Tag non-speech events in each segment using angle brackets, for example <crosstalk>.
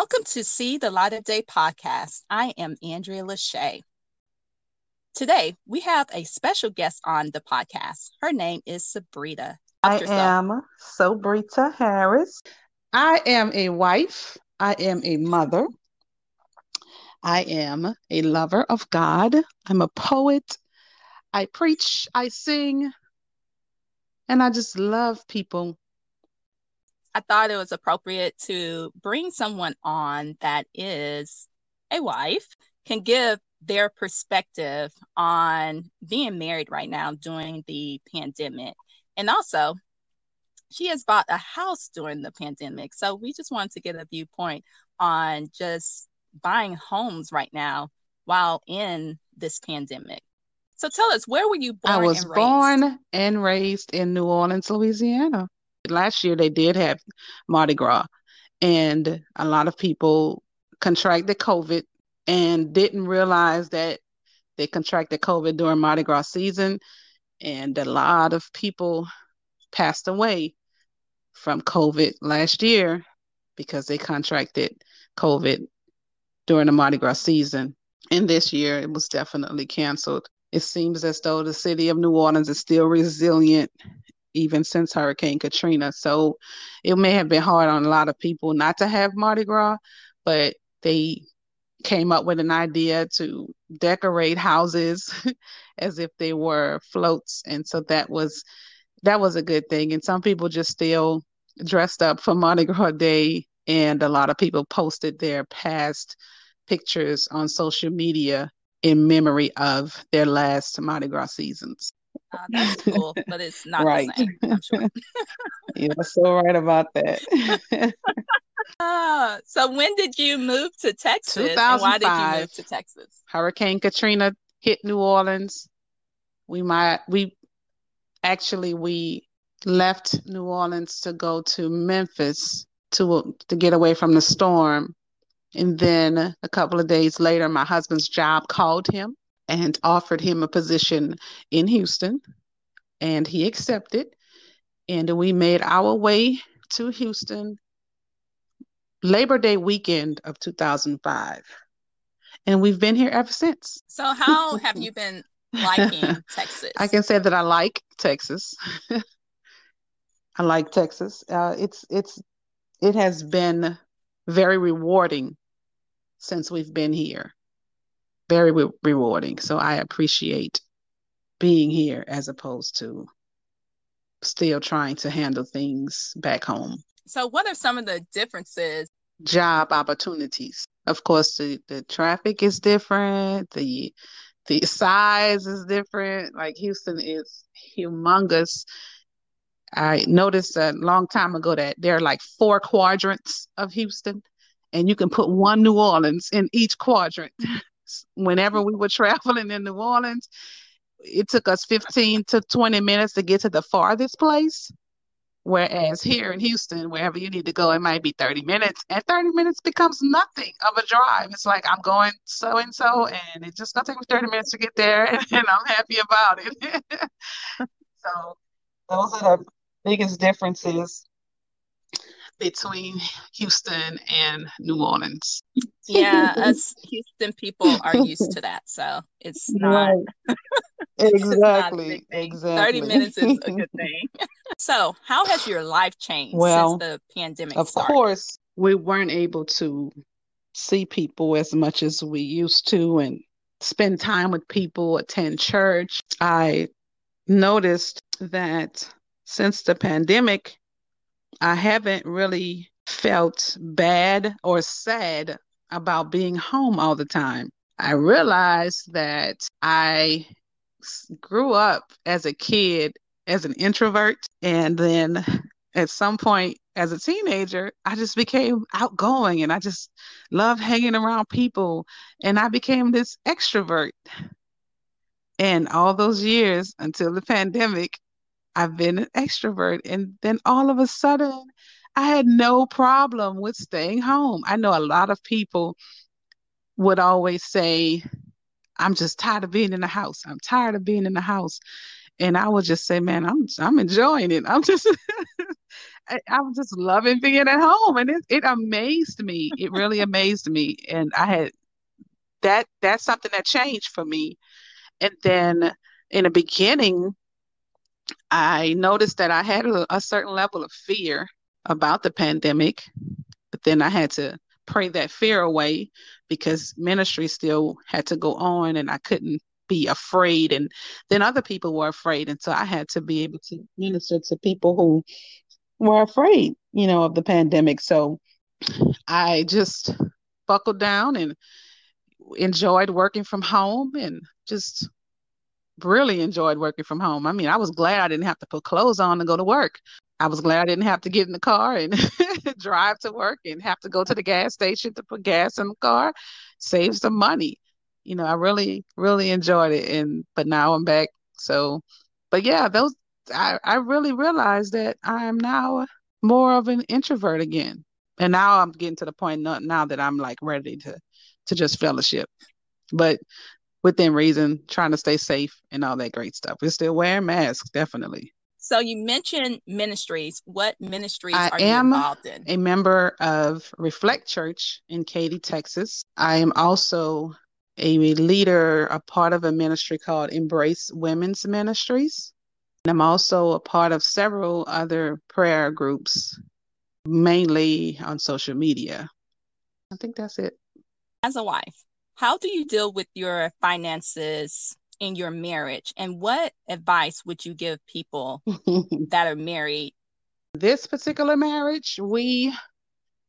Welcome to See the Light of Day podcast. I am Andrea Lachey. Today, we have a special guest on the podcast. Her name is Sabrita. I am Sabrita Harris. I am a wife. I am a mother. I am a lover of God. I'm a poet. I preach, I sing, and I just love people I thought it was appropriate to bring someone on that is a wife, can give their perspective on being married right now during the pandemic. And also, she has bought a house during the pandemic. So we just wanted to get a viewpoint on just buying homes right now while in this pandemic. So tell us, where were you born? I was and born and raised in New Orleans, Louisiana last year they did have Mardi Gras, and a lot of people contracted COVID and didn't realize that they contracted COVID during Mardi Gras season, and a lot of people passed away from COVID last year because they contracted COVID during the Mardi Gras season. And this year it was definitely canceled. It seems as though the city of New Orleans is still resilient even since Hurricane Katrina. So it may have been hard on a lot of people not to have Mardi Gras, but they came up with an idea to decorate houses <laughs> as if they were floats and so that was that was a good thing and some people just still dressed up for Mardi Gras day and a lot of people posted their past pictures on social media in memory of their last Mardi Gras seasons. Uh, that's cool, but it's not right. the same. I'm sure. <laughs> You're so right about that. uh, so when did you move to Texas? 2005. And why did you move to Texas? Hurricane Katrina hit New Orleans. We might we actually we left New Orleans to go to Memphis to to get away from the storm. And then a couple of days later, my husband's job called him and offered him a position in Houston, and he accepted. And we made our way to Houston Labor Day weekend of 2005. And we've been here ever since. So, how <laughs> have you been liking Texas? I can say that I like Texas. <laughs> I like Texas. Uh, it's it's it has been very rewarding since we've been here very re- rewarding. So I appreciate being here as opposed to still trying to handle things back home. So, what are some of the differences? Job opportunities. Of course, the, the traffic is different. The the size is different. Like Houston is humongous. I noticed a long time ago that there are like four quadrants of Houston, and you can put one New Orleans in each quadrant. <laughs> whenever we were <laughs> traveling in New Orleans, it took us 15 to 20 minutes to get to the farthest place. Whereas here in Houston, wherever you need to go, it might be 30 minutes, and 30 minutes becomes nothing of a drive. It's like I'm going so and so, and it's just gonna take me 30 minutes to get there, <laughs> and, and I'm happy about it. <laughs> so, those are the biggest differences between Houston and New Orleans. Yeah, <laughs> us Houston people are used to that, so it's not right. <laughs> exactly not exactly. Thirty minutes is a good <laughs> thing. so, how has your life changed well, since the pandemic? Of started? course, we weren't able to see people as much as we used to, and spend time with people, attend church. I noticed that since the pandemic, I haven't really felt bad or sad about being home all the time. I realized that I grew up as a kid as an introvert and then at some point as a teenager I just became outgoing and I just loved hanging around people and I became this extrovert. And all those years until the pandemic I've been an extrovert. And then all of a sudden, I had no problem with staying home. I know a lot of people would always say, I'm just tired of being in the house. I'm tired of being in the house. And I would just say, man, I'm I'm enjoying it. I'm just <laughs> I, am just loving being at home, and it it amazed me. It really amazed me, and I had that that's something that changed for me. And then in the beginning, I noticed that I had a, a certain level of fear about the pandemic, but then I had to pray that fear away because ministry still had to go on and I couldn't be afraid and then other people were afraid and so I had to be able to minister to people who were afraid, you know, of the pandemic. So I just buckled down and enjoyed working from home and just really enjoyed working from home. I mean, I was glad I didn't have to put clothes on to go to work. I was glad I didn't have to get in the car and <laughs> drive to work and have to go to the gas station to put gas in the car, save some money. You know, I really, really enjoyed it. And but now I'm back. So, but yeah, those I I really realized that I am now more of an introvert again. And now I'm getting to the point now that I'm like ready to to just fellowship. But within reason, trying to stay safe and all that great stuff. We're still wearing masks, definitely. So you mentioned ministries. What ministries I are you involved in? A member of Reflect Church in Katy, Texas. I am also a leader, a part of a ministry called Embrace Women's Ministries. And I'm also a part of several other prayer groups, mainly on social media. I think that's it. As a wife, how do you deal with your finances in your marriage? And what advice would you give people <laughs> that are married? This particular marriage we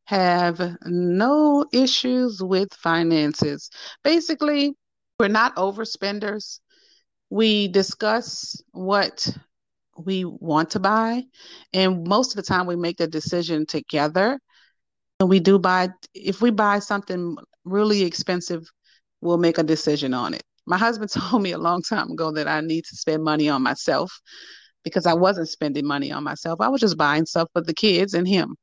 have no issues with finances. Basically we're not overspenders. We discuss what we want to buy and most of the time we make the decision together. And we do buy if we buy something really expensive we'll make a decision on it. My husband <laughs> told me a long time ago that I need to spend money on myself because I wasn't spending money on myself. I was just buying stuff for the kids and him.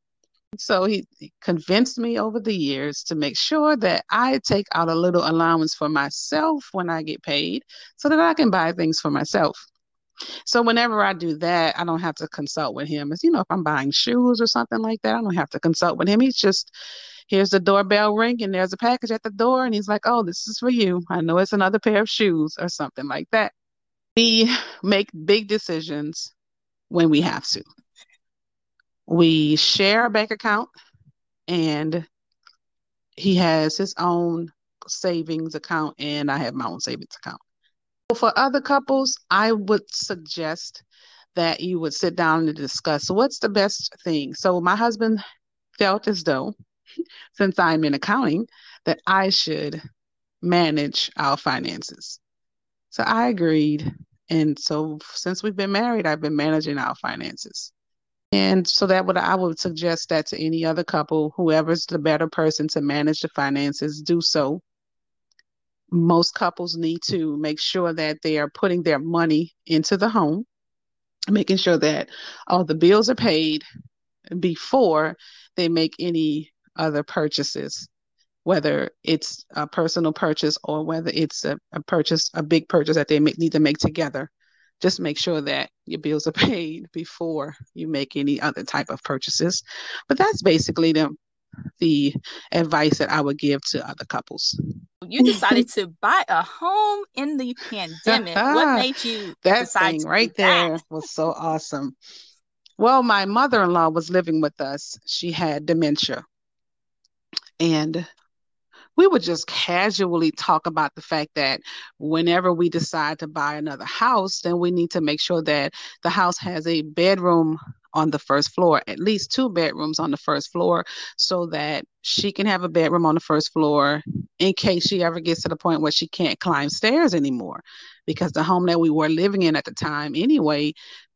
So he, convinced me over the years to make sure that I take out a little allowance for myself when I get paid so that I can buy things for myself. So whenever I do that, I don't have to consult with him. As you know, if I'm buying shoes or something like that, I don't have to consult with him. He's just here's the doorbell ring and there's a package at the door and he's like oh this is for you. I know it's another pair of shoes or something like that. We <laughs> make big decisions when we have to. We share a bank account and he has his own savings account and i have my own savings account. For other couples i would suggest that you would sit down and discuss what's the best thing. So my husband felt as though <laughs> since I'm in accounting, that I should manage our finances. So I agreed. And so since we've been married, I've been managing our finances. And so that would I would suggest that to any other couple, whoever's the better person to manage the finances, do so. Most couples need to make sure that they are putting their money into the home, making sure that all the bills are paid before they make any other purchases, whether it's a personal purchase or whether it's a, a purchase, a big purchase that they make, need to make together. Just make sure that your bills are <laughs> paid before you make any other type of purchases. But that's basically the the advice that I would give to other couples. You decided to buy a home in the pandemic. <laughs> what made you that thing right there that? was so awesome. Well, my mother-in-law was living with us. She had dementia. And we would just casually talk about the fact that whenever we decide to buy another house, then we need to make sure that the house has a bedroom on the first floor, at least two bedrooms on the first floor, so that she can have a bedroom on the first floor in case she ever gets to the point where she can't climb stairs anymore. Because the home that we were living in at the time, anyway,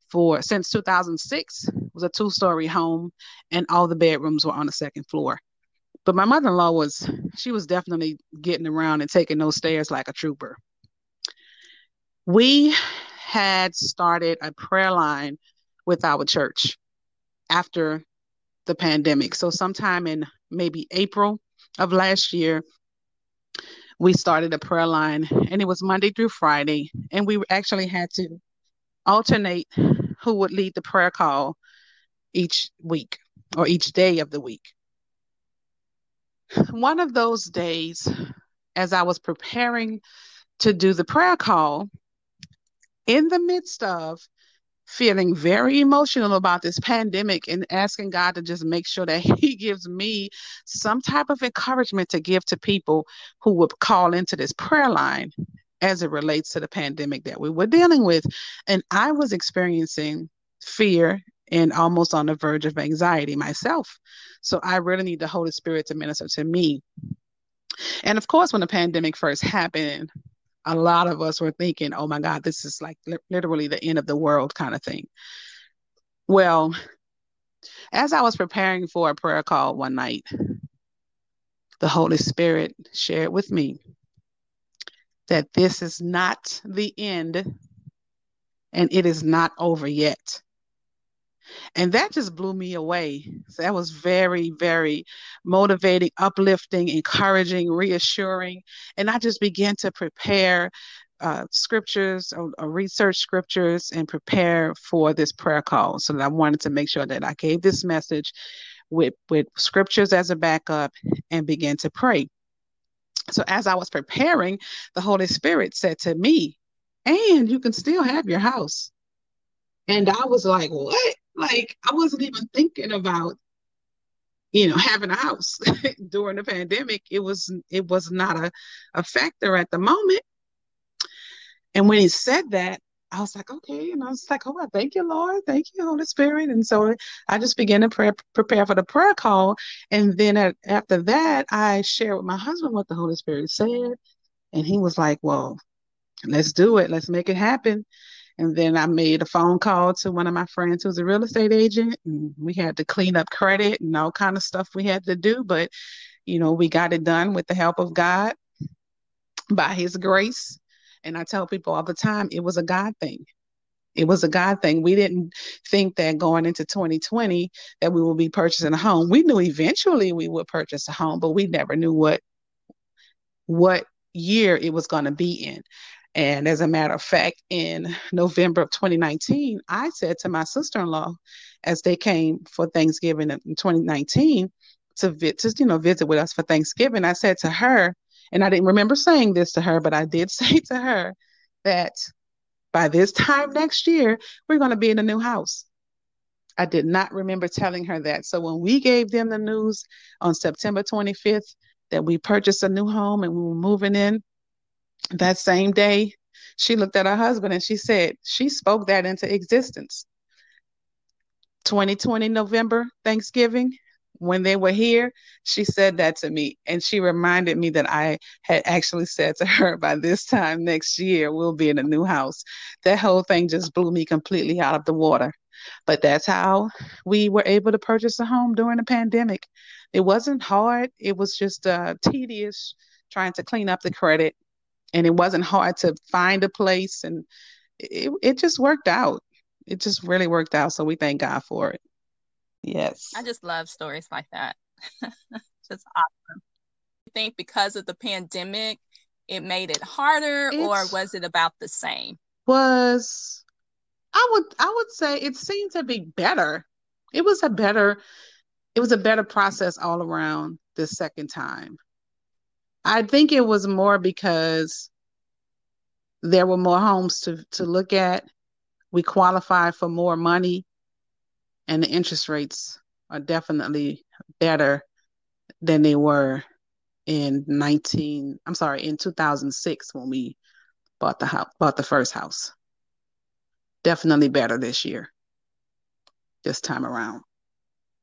for since 2006 was a two story home, and all the bedrooms were on the second floor. But my mother in law was, she was definitely getting around and taking those stairs like a trooper. We had started a prayer line with our church after the pandemic. So, sometime in maybe April of last year, we started a prayer line and it was Monday through Friday. And we actually had to alternate who would lead the prayer call each week or each day of the week. One of those days, as I was preparing to do the prayer call, in the midst of feeling very emotional about this pandemic and asking God to just make sure that <laughs> He gives me some type of encouragement to give to people who would call into this prayer line as it relates to the pandemic that we were dealing with. And I was experiencing fear and almost on the verge of anxiety myself. So I really need the Holy Spirit to minister to me. And of course, when the pandemic first happened, a lot of us were thinking, oh my God, this is like li- literally the end of the world kind of thing. Well, as I was preparing for a prayer call one night, the Holy Spirit shared with me that this is not the end and it is not over yet. And that just blew me away. So that was very, very motivating, uplifting, encouraging, reassuring. And I just began to prepare uh, scriptures or, or, research scriptures and prepare for this prayer call. So that I wanted to make sure that I gave this message with, with scriptures as a backup and began to pray. So as I was preparing, the Holy Spirit said to me, and you can still have your house. And I was like, what? Like I wasn't even thinking about, you know, having a house <laughs> during the pandemic. It was it was not a, a factor at the moment. And when he said that, I was like, okay. And I was like, oh, thank you, Lord. Thank you, Holy Spirit. And so I just began to pray, prepare for the prayer call. And then at, after that, I shared with my husband what the Holy Spirit said. And he was like, well, let's do it. Let's make it happen. And then I made a phone call to one of my friends who's a real estate agent. And we had to clean up credit and all kind of stuff we had to do. But, you know, we got it done with the help of God by his grace. And I tell people all the time, it was a God thing. It was a God thing. We didn't think that going into 2020 that we would be purchasing a home. We knew eventually we would purchase a home, but we never knew what what year it was going to be in. And as a matter of fact, in November of 2019, I said to my sister in law, as they came for Thanksgiving in 2019 to, vi- you know visit with us for Thanksgiving, I said to her, and I didn't remember saying this to her, but I did <laughs> say to her that by this time next year, we're going to be in a new house. I did not remember telling her that. So when we gave them the news on September 25th that we purchased a new home and we were moving in, that same day, she looked at her husband and she said, she spoke that into existence. 2020 November, Thanksgiving, when they were here, she said that to me. And she reminded me that I had actually said to her, by this time next year, we'll be in a new house. That whole thing just blew me completely out of the water. But that's how we were able to purchase a home during the pandemic. It wasn't hard, it was just uh, tedious trying to clean up the credit and it wasn't hard to find a place and it, it just worked out. It just really worked out so we thank god for it. Yes. I just love stories like that. <laughs> Just awesome. I think because of the pandemic it made it harder it's, or was it about the same? Was i would i would say it seemed to be better. It was a better it was a better process all around the second time I think it was more because there were more homes to, to look at. We qualified for more money, and the interest rates are definitely better than they were in 19 I'm sorry, in 2006 when we bought the house, bought the first house. Definitely better this year. This time around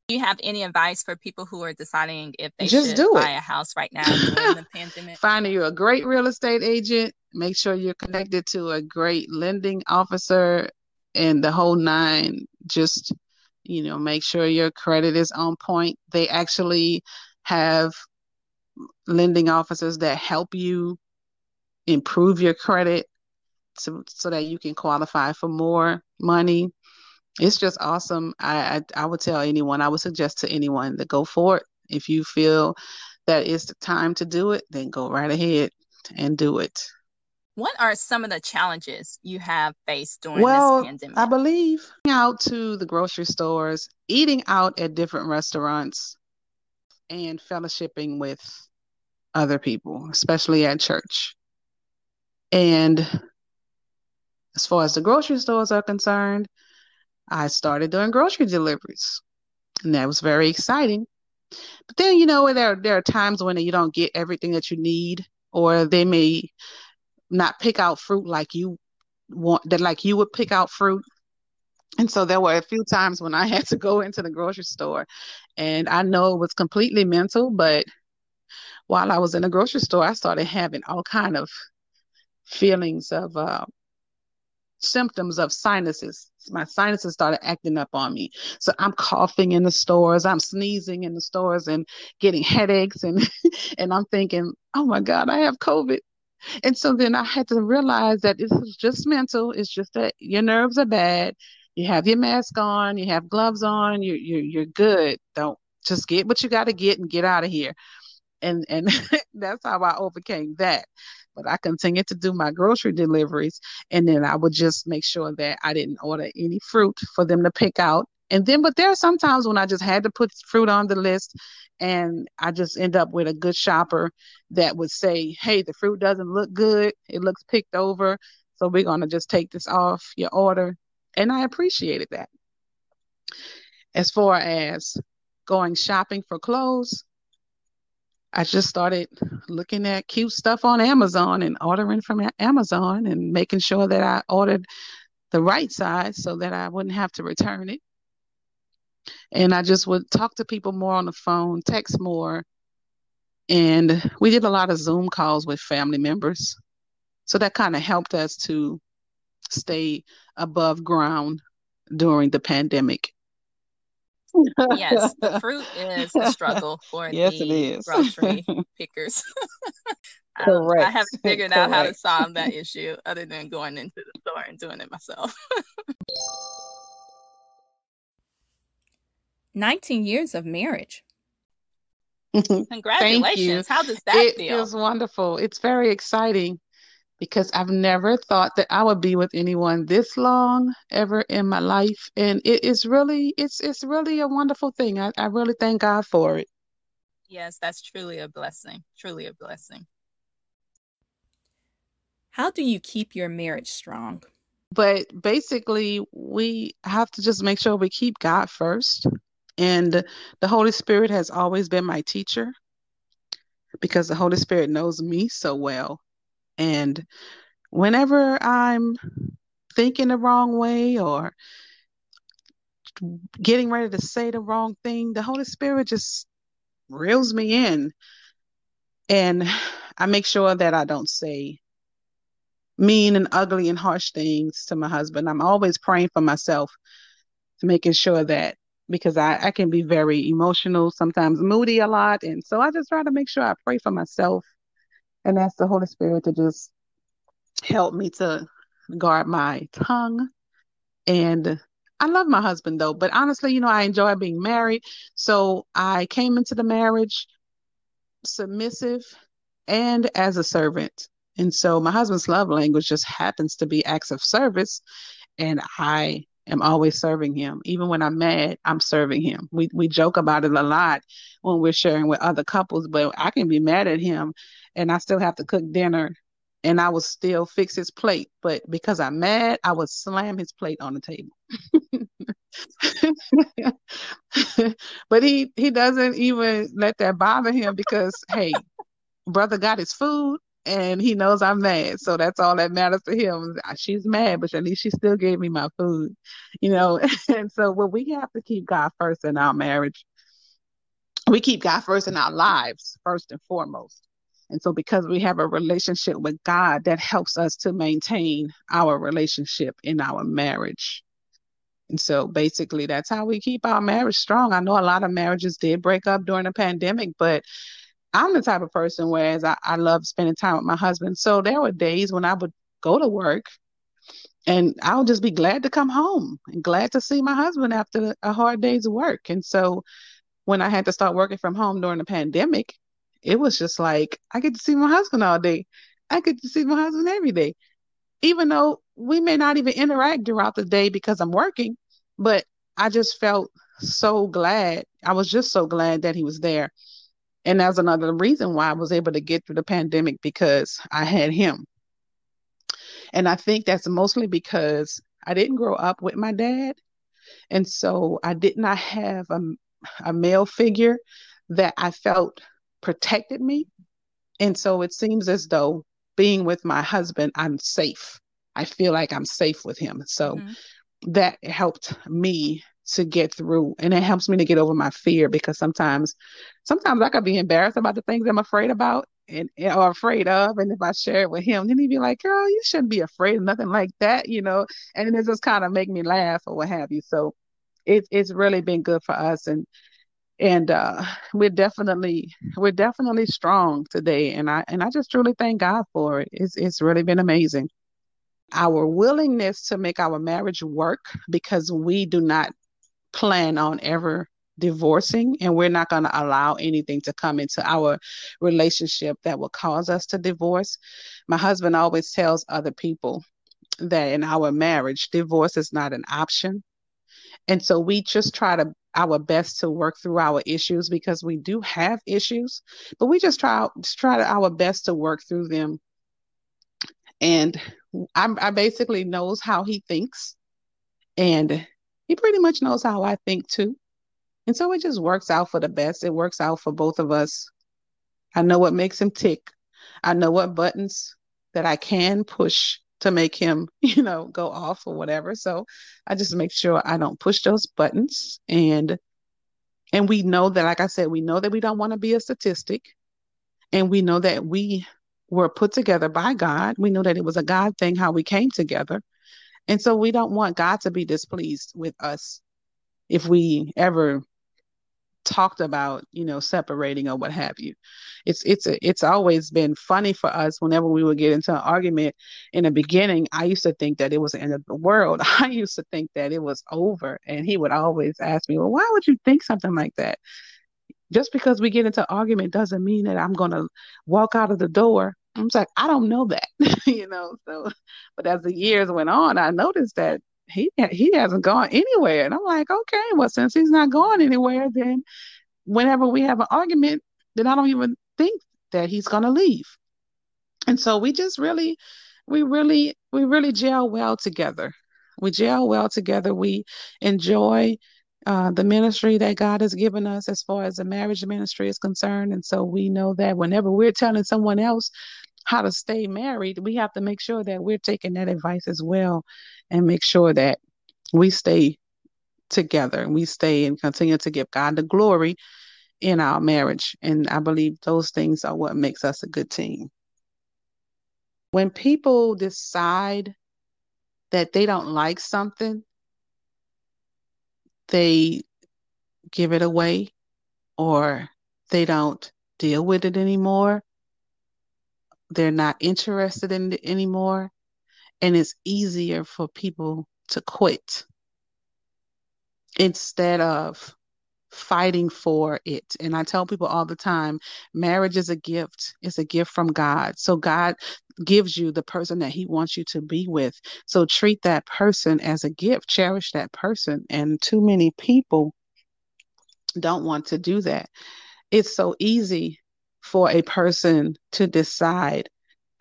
do you have any advice for people who are deciding if they just do buy it. a house right now <laughs> during the pandemic? Finding you a great real estate agent. Make sure you're connected to a great lending officer and the whole nine. Just you know, make sure your credit is on point. They actually have lending officers that help you improve your credit so, so that you can qualify for more money it's just awesome. I, I, I would tell anyone, I would suggest to anyone to go for it. If you feel that it's the time to do it, then go right ahead and do it. What are some of the challenges you have faced during well, this pandemic? I believe out to the grocery stores, eating out at different restaurants, and fellowshipping with other people, especially at church. And as far as the grocery stores are concerned, I started doing grocery deliveries. And that was very exciting. But then, you know, there there are times when you don't get everything that you need, or they may not pick out fruit like you want that like you would pick out fruit. And so there were a few times when I <laughs> had to go into the grocery store and I know it was completely mental, but while I was in the grocery store, I started having all kind of feelings of uh, symptoms of sinuses. My sinuses started acting up on me. So I'm coughing in the stores, I'm sneezing in the stores and getting headaches and <laughs> and I'm thinking, "Oh my god, I have COVID." And so then I had to realize that this is just mental. It's just that your nerves are bad. You have your mask on, you have gloves on, you you you're good. Don't just get what you got to get and get out of here. And and <laughs> that's how I overcame that. But I continued to do my grocery deliveries, and then I would just make sure that I didn't order any fruit for them to pick out. And then, but there are sometimes when I just had to put fruit on the list, and I just end up with a good shopper that would say, "Hey, the fruit doesn't look good; it looks picked over, so we're gonna just take this off your order." And I appreciated that. As far as going shopping for clothes, I just started looking at cute stuff on Amazon and ordering from Amazon and making sure that I ordered the right size so that I wouldn't have to return it. And I just would talk to people more on the phone, text more. And we did a lot of Zoom calls with family members. So that kind of helped us to stay above ground during the pandemic yes, the <laughs> fruit is a struggle for yes, the grocery <laughs> pickers. <laughs> Correct. I haven't figured Correct. out how to solve that issue other than going into the store and doing it myself. 19 years of marriage. Congratulations. How does that it feel? It feels wonderful. It's very exciting because I've never thought that I would be with anyone this long ever in my life. And it is really, it's it's really a wonderful thing. I, I really thank God for it. Yes, that's truly a blessing. Truly a blessing. How do you keep your marriage strong? But basically, we have to just make sure we keep God first. And the Holy Spirit has always been my teacher because the Holy Spirit knows me so well and whenever I'm thinking the wrong way or getting ready to say the wrong thing, the Holy Spirit just reels me in. And I make sure that I don't say mean and ugly and harsh things to my husband. I'm always praying for myself, making sure that because I, I can be very emotional, sometimes moody a lot. And so I just try to make sure I pray for myself and ask the Holy Spirit to just help me to guard my tongue. And I love my husband though, but honestly, you know, I enjoy being married. So I came into the marriage submissive and as a servant. And so my husband's love language just happens to be acts of service. And I am always serving him. Even when I'm mad, I'm serving him. We we joke about it a lot when we're sharing with other couples, but I can be mad at him and I still have to cook dinner and I would still fix his plate. But because I'm mad, I would slam his plate on the table. <laughs> but he he doesn't even let that bother him because hey, brother got his food and he knows I'm mad. So that's all that matters to him. She's mad, but at least she still gave me my food. You know, <laughs> and so well, we have to keep God first in our marriage. We keep God first in our lives, first and foremost. And so, because we have a relationship with God, that helps us to maintain our relationship in our marriage. And so, basically, that's how we keep our marriage strong. I know a lot of marriages did break up during the pandemic, but I'm the type of person whereas I, I love spending time with my husband. So, there were days when I would go to work and I'll just be glad to come home and glad to see my husband after a hard day's work. And so, when I had to start working from home during the pandemic, it was just like I get to see my husband all day. I get to see my husband every day, even though we may not even interact throughout the day because I'm working. But I just felt so glad. I was just so glad that he was there. And that's another reason why I was able to get through the pandemic because I had him. And I think that's mostly because I didn't grow up with my dad. And so I did not have a, a male figure that I felt protected me. And so it seems as though being with my husband, I'm safe. I feel like I'm safe with him. So mm-hmm. that helped me to get through and it helps me to get over my fear because sometimes sometimes I could be embarrassed about the things I'm afraid about and or afraid of and if I share it with him then he'd be like girl you shouldn't be afraid of nothing like that you know and it just kind of make me laugh or what have you so it, it's really been good for us and and uh, we're definitely we're definitely strong today. And i and i just truly thank god for it. It's it's really been amazing. Our willingness to make our marriage work because we do not plan on ever divorcing and we're not going to allow anything to come into our relationship that will cause us to divorce. My husband always tells other people that in our marriage divorce is not an option and so we just try to our best to work through our issues because we do have issues, but we just try just try our best to work through them. And I, I basically knows how he thinks, and he pretty much knows how I think too. And so it just works out for the best. It works out for both of us. I know what makes him tick. I know what buttons that I can push to make him, <laughs> you know, go off or whatever. So I just make sure I don't push those buttons and and we know that like I said, we know that we don't want to be a statistic and we know that we were put together by God. We know that it was a God thing how we came together. And so we don't want God to be displeased with us if we ever talked about you know separating or what have you. It's it's a, it's always been funny for us whenever we would get into an argument in the beginning i used to think that it was the end of the world. <laughs> I used to think that it was over and he would always ask me well why would you think something like that? Just because we get into argument doesn't mean that i'm going to walk out of the door. I'm like i don't know that <laughs> you know so but as the years went on i noticed that he he hasn't gone anywhere. And I'm like, okay, well, since he's not going anywhere, then whenever we have an argument, then I don't even think that he's gonna leave. And so we just really, we really, we really gel well together. We gel well together. We enjoy uh, the ministry that God has given us as far as the marriage ministry is concerned. And so we know that whenever we're telling someone else how to stay married, we have to make sure that we're taking that advice as well and make sure that we stay together and we stay and continue to give God the glory in our marriage. And I believe those things are what makes us a good team. When people decide that they don't like something, they give it away or they don't deal with it anymore. They're not interested in it anymore and it's easier for people to quit instead of fighting for it. And I tell people all the time marriage is a gift, it's a gift from God. So God gives you the person that He wants you to be with. So treat that person as a gift, cherish that person. And too many people don't want to do that. It's so easy for a person to decide,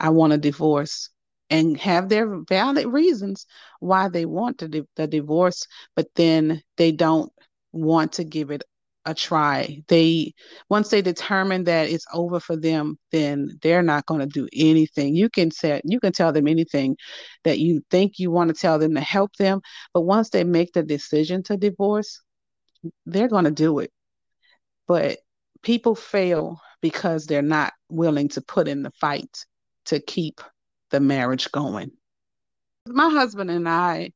I want a divorce and have their valid reasons why they want the, the divorce, but then they don't want to give it a try. They once they determine that it's over for them, then they're not going to do anything. You can say you can tell them anything that you think you want to tell them to help them, but once they make the decision to divorce, they're going to do it. But people fail because they're not willing to put in the fight to keep the marriage going. My husband and I,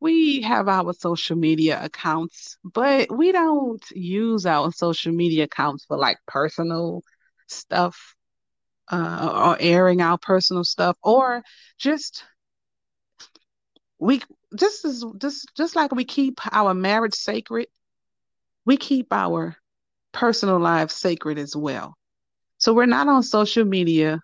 we have our social media accounts, but we don't use our social media accounts for like personal stuff uh, or airing our personal stuff or just we just as just just like we keep our marriage sacred we keep our personal lives sacred as well. So we're not on social media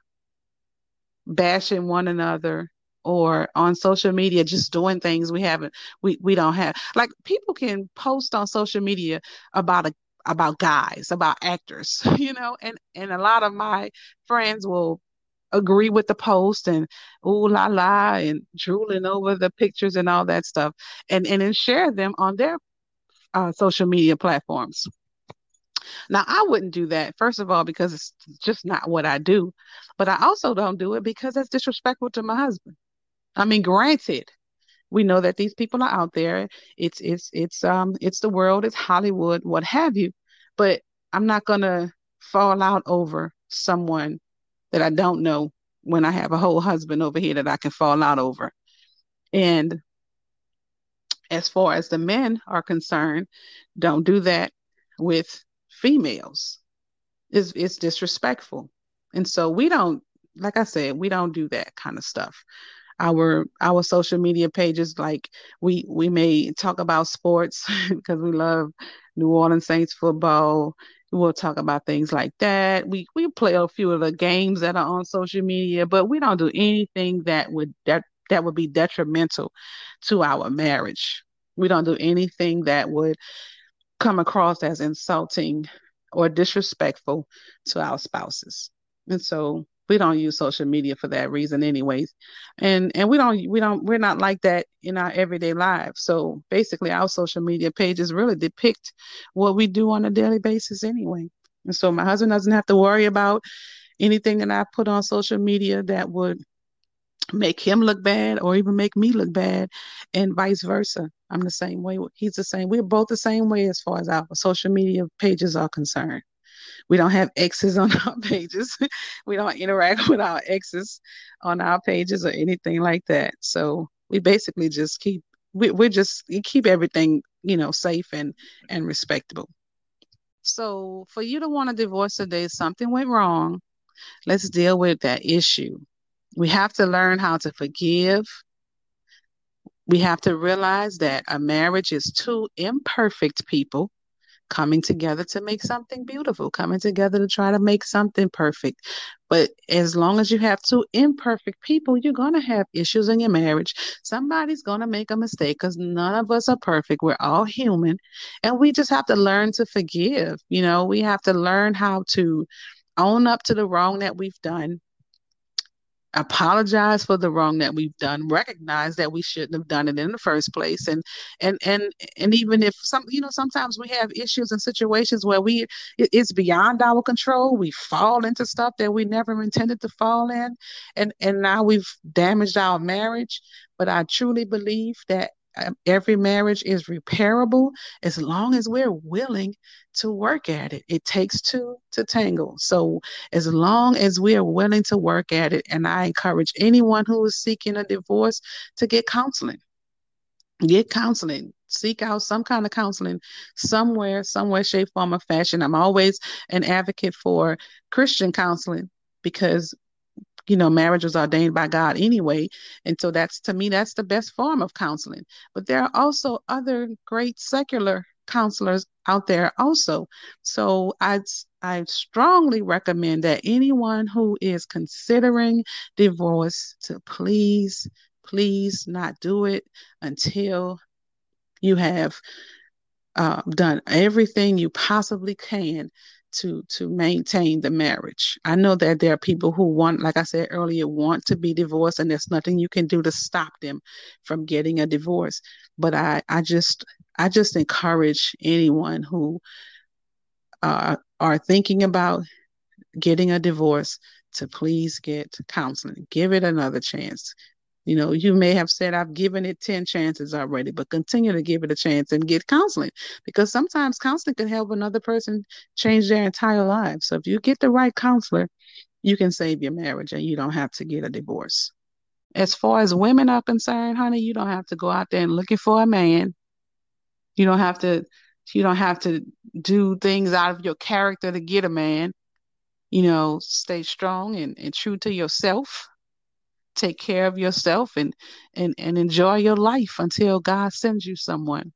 bashing one another or on social media just doing things we haven't we we don't have. Like people can post on social media about a about guys about actors <laughs> you know and and a lot of my friends will agree with the post and ooh la la and drooling over the pictures and all that stuff and and then share them on their uh, social media platforms now, I wouldn't do that, first of all, because it's just not what I do. But I also don't do it because that's disrespectful to my husband. I mean, granted, we know that these people are out there. It's it's it's um it's the world, it's Hollywood, what have you. But I'm not gonna fall out over someone that I don't know when I have a whole husband over here that I can fall out over. And as far as the men are concerned, don't do that with females. It's, it's disrespectful. And so we don't, like I said, we don't do that kind of stuff. Our our social media pages, like we we may talk about sports <laughs> because we love New Orleans Saints football. We'll talk about things like that. We we play a few of the games that are on social media, but we don't do anything that would that that would be detrimental to our marriage. We don't do anything that would come across as insulting or disrespectful to our spouses. And so we don't use social media for that reason anyways. And and we don't we don't we're not like that in our everyday lives. So basically our social media pages really depict what we do on a daily basis anyway. And so my husband doesn't have to worry about anything that I put on social media that would make him look bad or even make me look bad and vice versa. I'm the same way. He's the same. We're both the same way as far as our social media pages are concerned. We don't have exes on <laughs> our pages. We don't interact <laughs> with our exes on our pages or anything like that. So we basically just keep we, we're just we keep everything you know safe and and respectable. So for you to want to divorce today something went wrong. Let's deal with that issue we have to learn how to forgive. We have to realize that a marriage is two imperfect people coming together to make something beautiful, coming together to try to make something perfect. But as long as you have two imperfect people, you're going to have issues in your marriage. Somebody's going to make a mistake because none of us are perfect. We're all human. And we just have to learn to forgive. You know, we have to learn how to own up to the wrong that we've done apologize for the wrong that we've done recognize that we shouldn't have done it in the first place. And and and and even if some you know sometimes we have issues and situations where we it, it's beyond our control. We fall into stuff that we never intended to fall in. And and now we've damaged our marriage. But i truly believe that Um, every marriage is repairable as long as we're willing to work at it. It takes two to tangle. So, as long as we are willing to work at it, and I encourage anyone who is seeking a divorce to get counseling. Get counseling. Seek out some kind of counseling somewhere, somewhere, shape, form, or fashion. I'm always an advocate for Christian counseling because you know marriage was ordained by god anyway and so that's to me that's the best form of counseling but there are also other great secular counselors out there also. So I I strongly recommend that anyone who is considering divorce to please please not do it until you have uh, done everything you possibly can to to maintain the marriage. I know that there are people who want, like I said earlier, want to be divorced, and there's nothing you can do to stop them from getting a divorce. But I I just I just encourage anyone who uh, are thinking about getting a divorce to please get counseling. Give it another chance. You know, you may have said, I've given it 10 chances already, but continue to give it a chance and get counseling because sometimes counseling can help another person change their entire life. So if you get the right counselor, you can save your marriage and you don't have to get a divorce. As far as women are concerned, honey, you don't have to go out there and looking for a man. You don't have to you don't have to do things out of your character to get a man. You know, stay strong and, and true to yourself take care of yourself and and and enjoy your life until God sends you someone.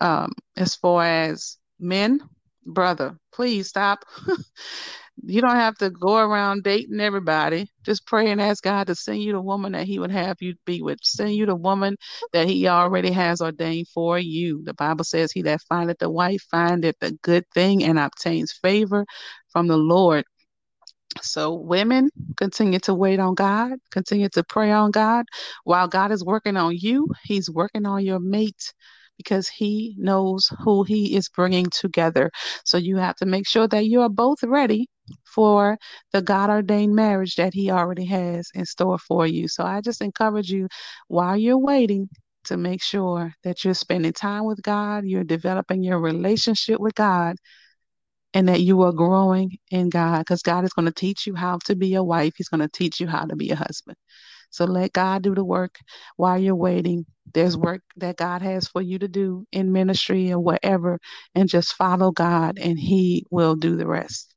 Um, as far as men, brother, please stop. <laughs> you don't have to go around dating everybody. Just pray and ask God to send you the woman that He would have you be with. Send you the woman that He already has ordained for you. The Bible says, He that findeth the wife findeth a good thing and obtains favor from the Lord. So, women, continue to wait on God, continue to pray on God. While God is working on you, He's working on your mate because He knows who He is bringing together. So, you have to make sure that you are both ready for the God ordained marriage that He already has in store for you. So, I just encourage you while you're waiting to make sure that you're spending time with God, you're developing your relationship with God and that you are growing in God because God is going to teach you how to be a wife. He's going to teach you how to be a husband. So let God do the work while you're waiting. There's work that God has for you to do in ministry or whatever, and just follow God and He will do the rest.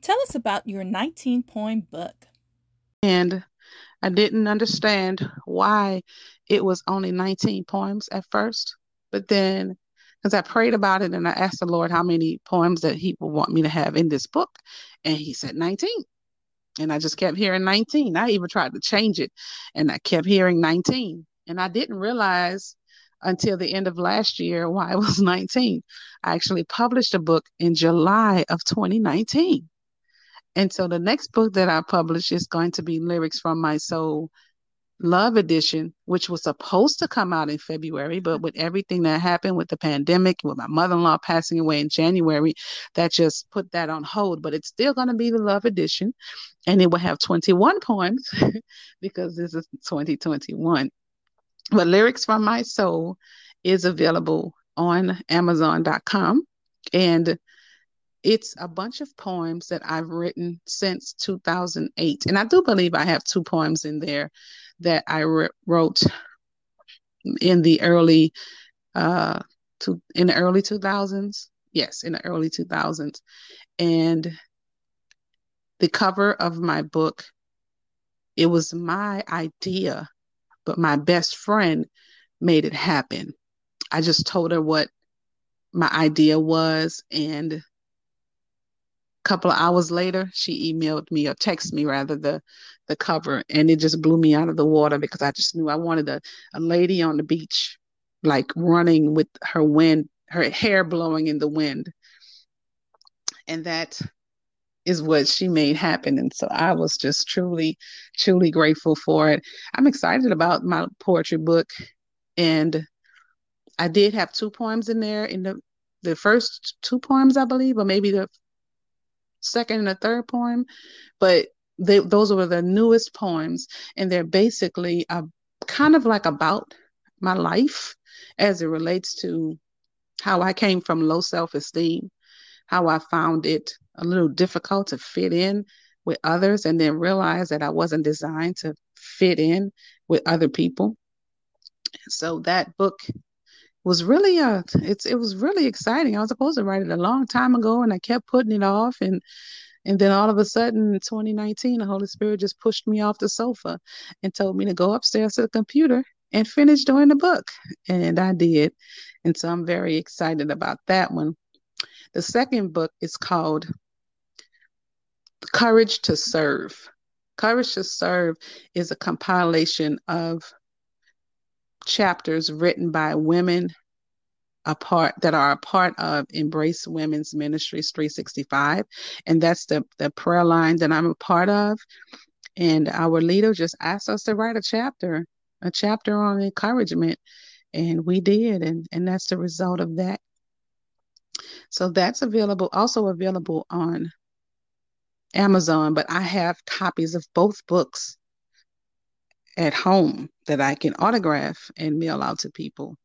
Tell us about your 19 poem book. And I didn't understand why it was only 19 poems at first, but then because I prayed about it and I asked the Lord how many poems that He would want me to have in this book. And He said 19. And I just kept hearing 19. I even tried to change it and I kept hearing 19. And I didn't realize until the end of last year <laughs> why it was 19. I actually published a book in July of 2019. And so the next book that I publish is going to be Lyrics from My Soul Love Edition, which was supposed to come out in February, but with everything that happened with the pandemic, with my mother in law passing away in January, that just put that on hold. But it's still going to be the Love Edition, and it will have 21 poems <laughs> because this is 2021. But Lyrics from My Soul is available on Amazon.com. And it's a bunch of poems that I've written since 2008. And I do believe I have two poems in there that I re- wrote in the early uh to in the early 2000s. Yes, in the early 2000s. And the cover of my book it was my idea, but my best friend made it happen. I just told her what my idea was and couple of hours later, she emailed me or texted me rather the the cover, and it just blew me out of the water because I just knew I wanted a, a lady on the beach, like running with her wind, her hair blowing in the wind, and that is what she made happen. And so I was just truly, truly grateful for it. I'm excited about my poetry book, and I did have two poems in there in the the first two poems, I believe, or maybe the second and the third poem, but they, those were the newest poems, and they're basically a, kind of like about my life as it relates to how I came from low self esteem, how I found it a little difficult to fit in with others, and then realized that I wasn't designed to fit in with other people. So that book was really uh it's it was really exciting. I was supposed to write it a long time ago and I kept putting it off and and then all of a sudden in 2019 the Holy Spirit just pushed me off the sofa and told me to go upstairs to the computer and finish doing the book. And I did. And so I'm very excited about that one. The second book is called Courage to Serve. Courage to Serve is a compilation of chapters written by women a part that are a part of Embrace Women's Ministries 365. And that's the, the prayer line that I'm a part of. And our leader just asked us to write a chapter, a chapter on encouragement. And we did, and, and that's the result of that. So that's available, also available on Amazon, but I have copies of both books at home that I can autograph and mail out to people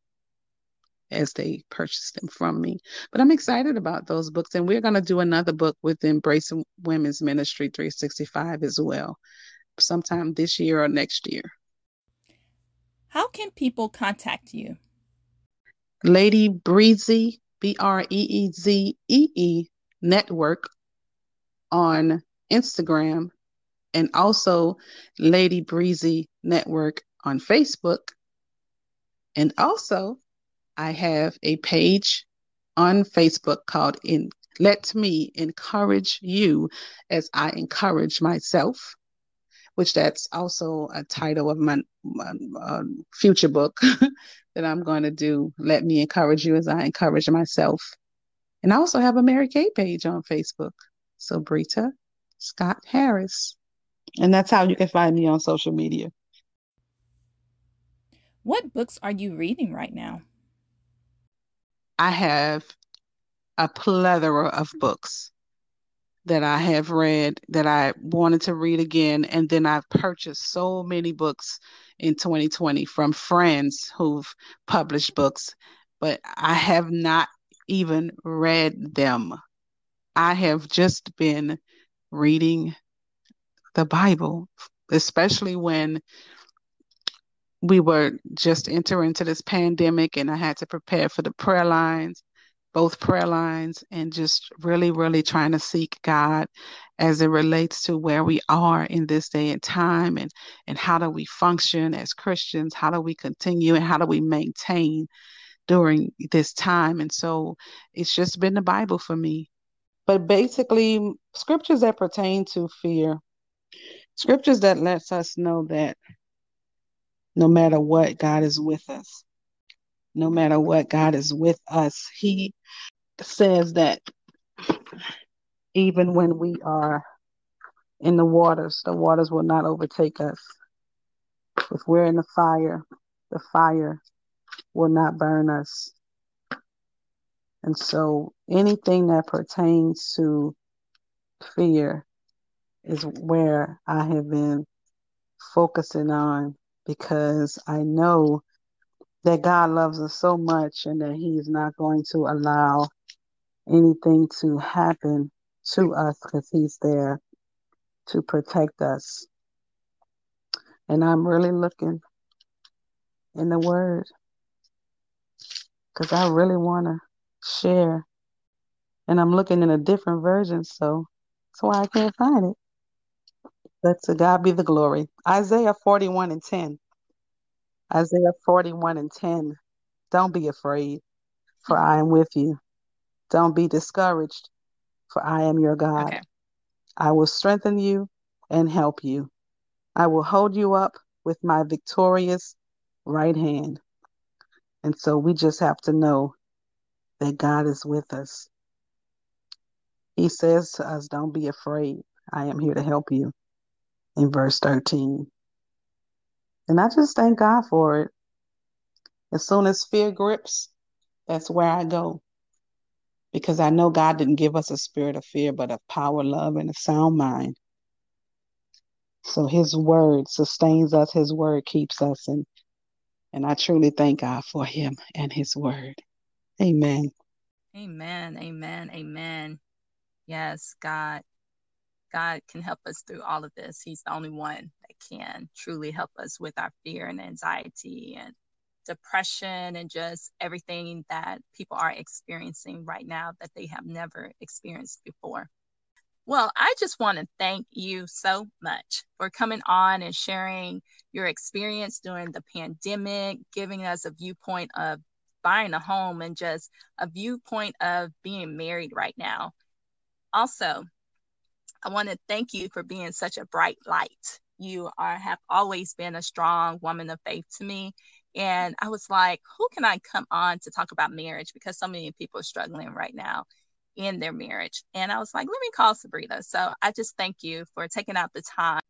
as they purchase them from me. But I'm excited about those books. And we're going to do another book with Embrace Women's Ministry 365 as well, sometime this year or next year. How can people contact you? Lady Breezy, B R E E Z E E Network on Instagram and also Lady Breezy Network on Facebook. And also, I have a page on Facebook called in Let Me Encourage You as I Encourage Myself, which that's also a title of my, my uh, future book <laughs> that I'm going to do. Let Me Encourage You as I Encourage Myself. And I also have a Mary Kay page on Facebook. So Brita Scott Harris. And that's how you can find me on social media. What books are you reading right now? I have a plethora of books that I have read that I wanted to read again. And then I've purchased so many books in 2020 from friends who've published books, but I have not even read them. I have just been reading the Bible, especially when we were just entering into this pandemic and I had to prepare for the prayer lines, both prayer lines, and just really, really trying to seek God as it relates to where we are in this day and time and, and how do we function as Christians, how do we continue and how do we maintain during this time. And so it's just been the Bible for me. But basically, scriptures that pertain to fear, scriptures that lets us know that no matter what, God is with us. No matter what, God is with us. He says that even when we are in the waters, the waters will not overtake us. If we're in the fire, the fire will not burn us. And so anything that pertains to fear is where I have been focusing on because I know that God loves us so much and that He's not going to allow anything to happen to us because He's there to protect us. And I'm really looking in the Word because I really want to share. And I'm looking in a different version, so that's why I can't find it. But to God be the glory. Isaiah 41 and 10. Isaiah 41 and 10. Don't be afraid, for I am with you. Don't be discouraged, for I am your God. Okay. I will strengthen you and help you. I will hold you up with my victorious right hand. And so we just have to know that God is with us. He says to us, Don't be afraid. I am here to help you in verse 13. And I just thank God for it. As soon as fear grips, that's where I go. Because I know God didn't give us a spirit of fear, but of power, love, and a sound mind. So his word sustains us, his word keeps us. And and I truly thank God for him and his word. Amen. Amen. Amen. Amen. Yes, God God can help us through all of this. He's the only one that can truly help us with our fear and anxiety and depression and just everything that people are experiencing right now that they have never experienced before. Well, I just want to thank you so much for coming on and sharing your experience during the pandemic, giving us a viewpoint of buying a home and just a viewpoint of being married right now. Also, I want to thank you for being such a bright light. You are have always been a strong woman of faith to me. And I was like, who can I come on to talk about marriage? Because so many people are struggling right now in their marriage. And I was like, let me call Sabrina. So I just thank you for taking out the time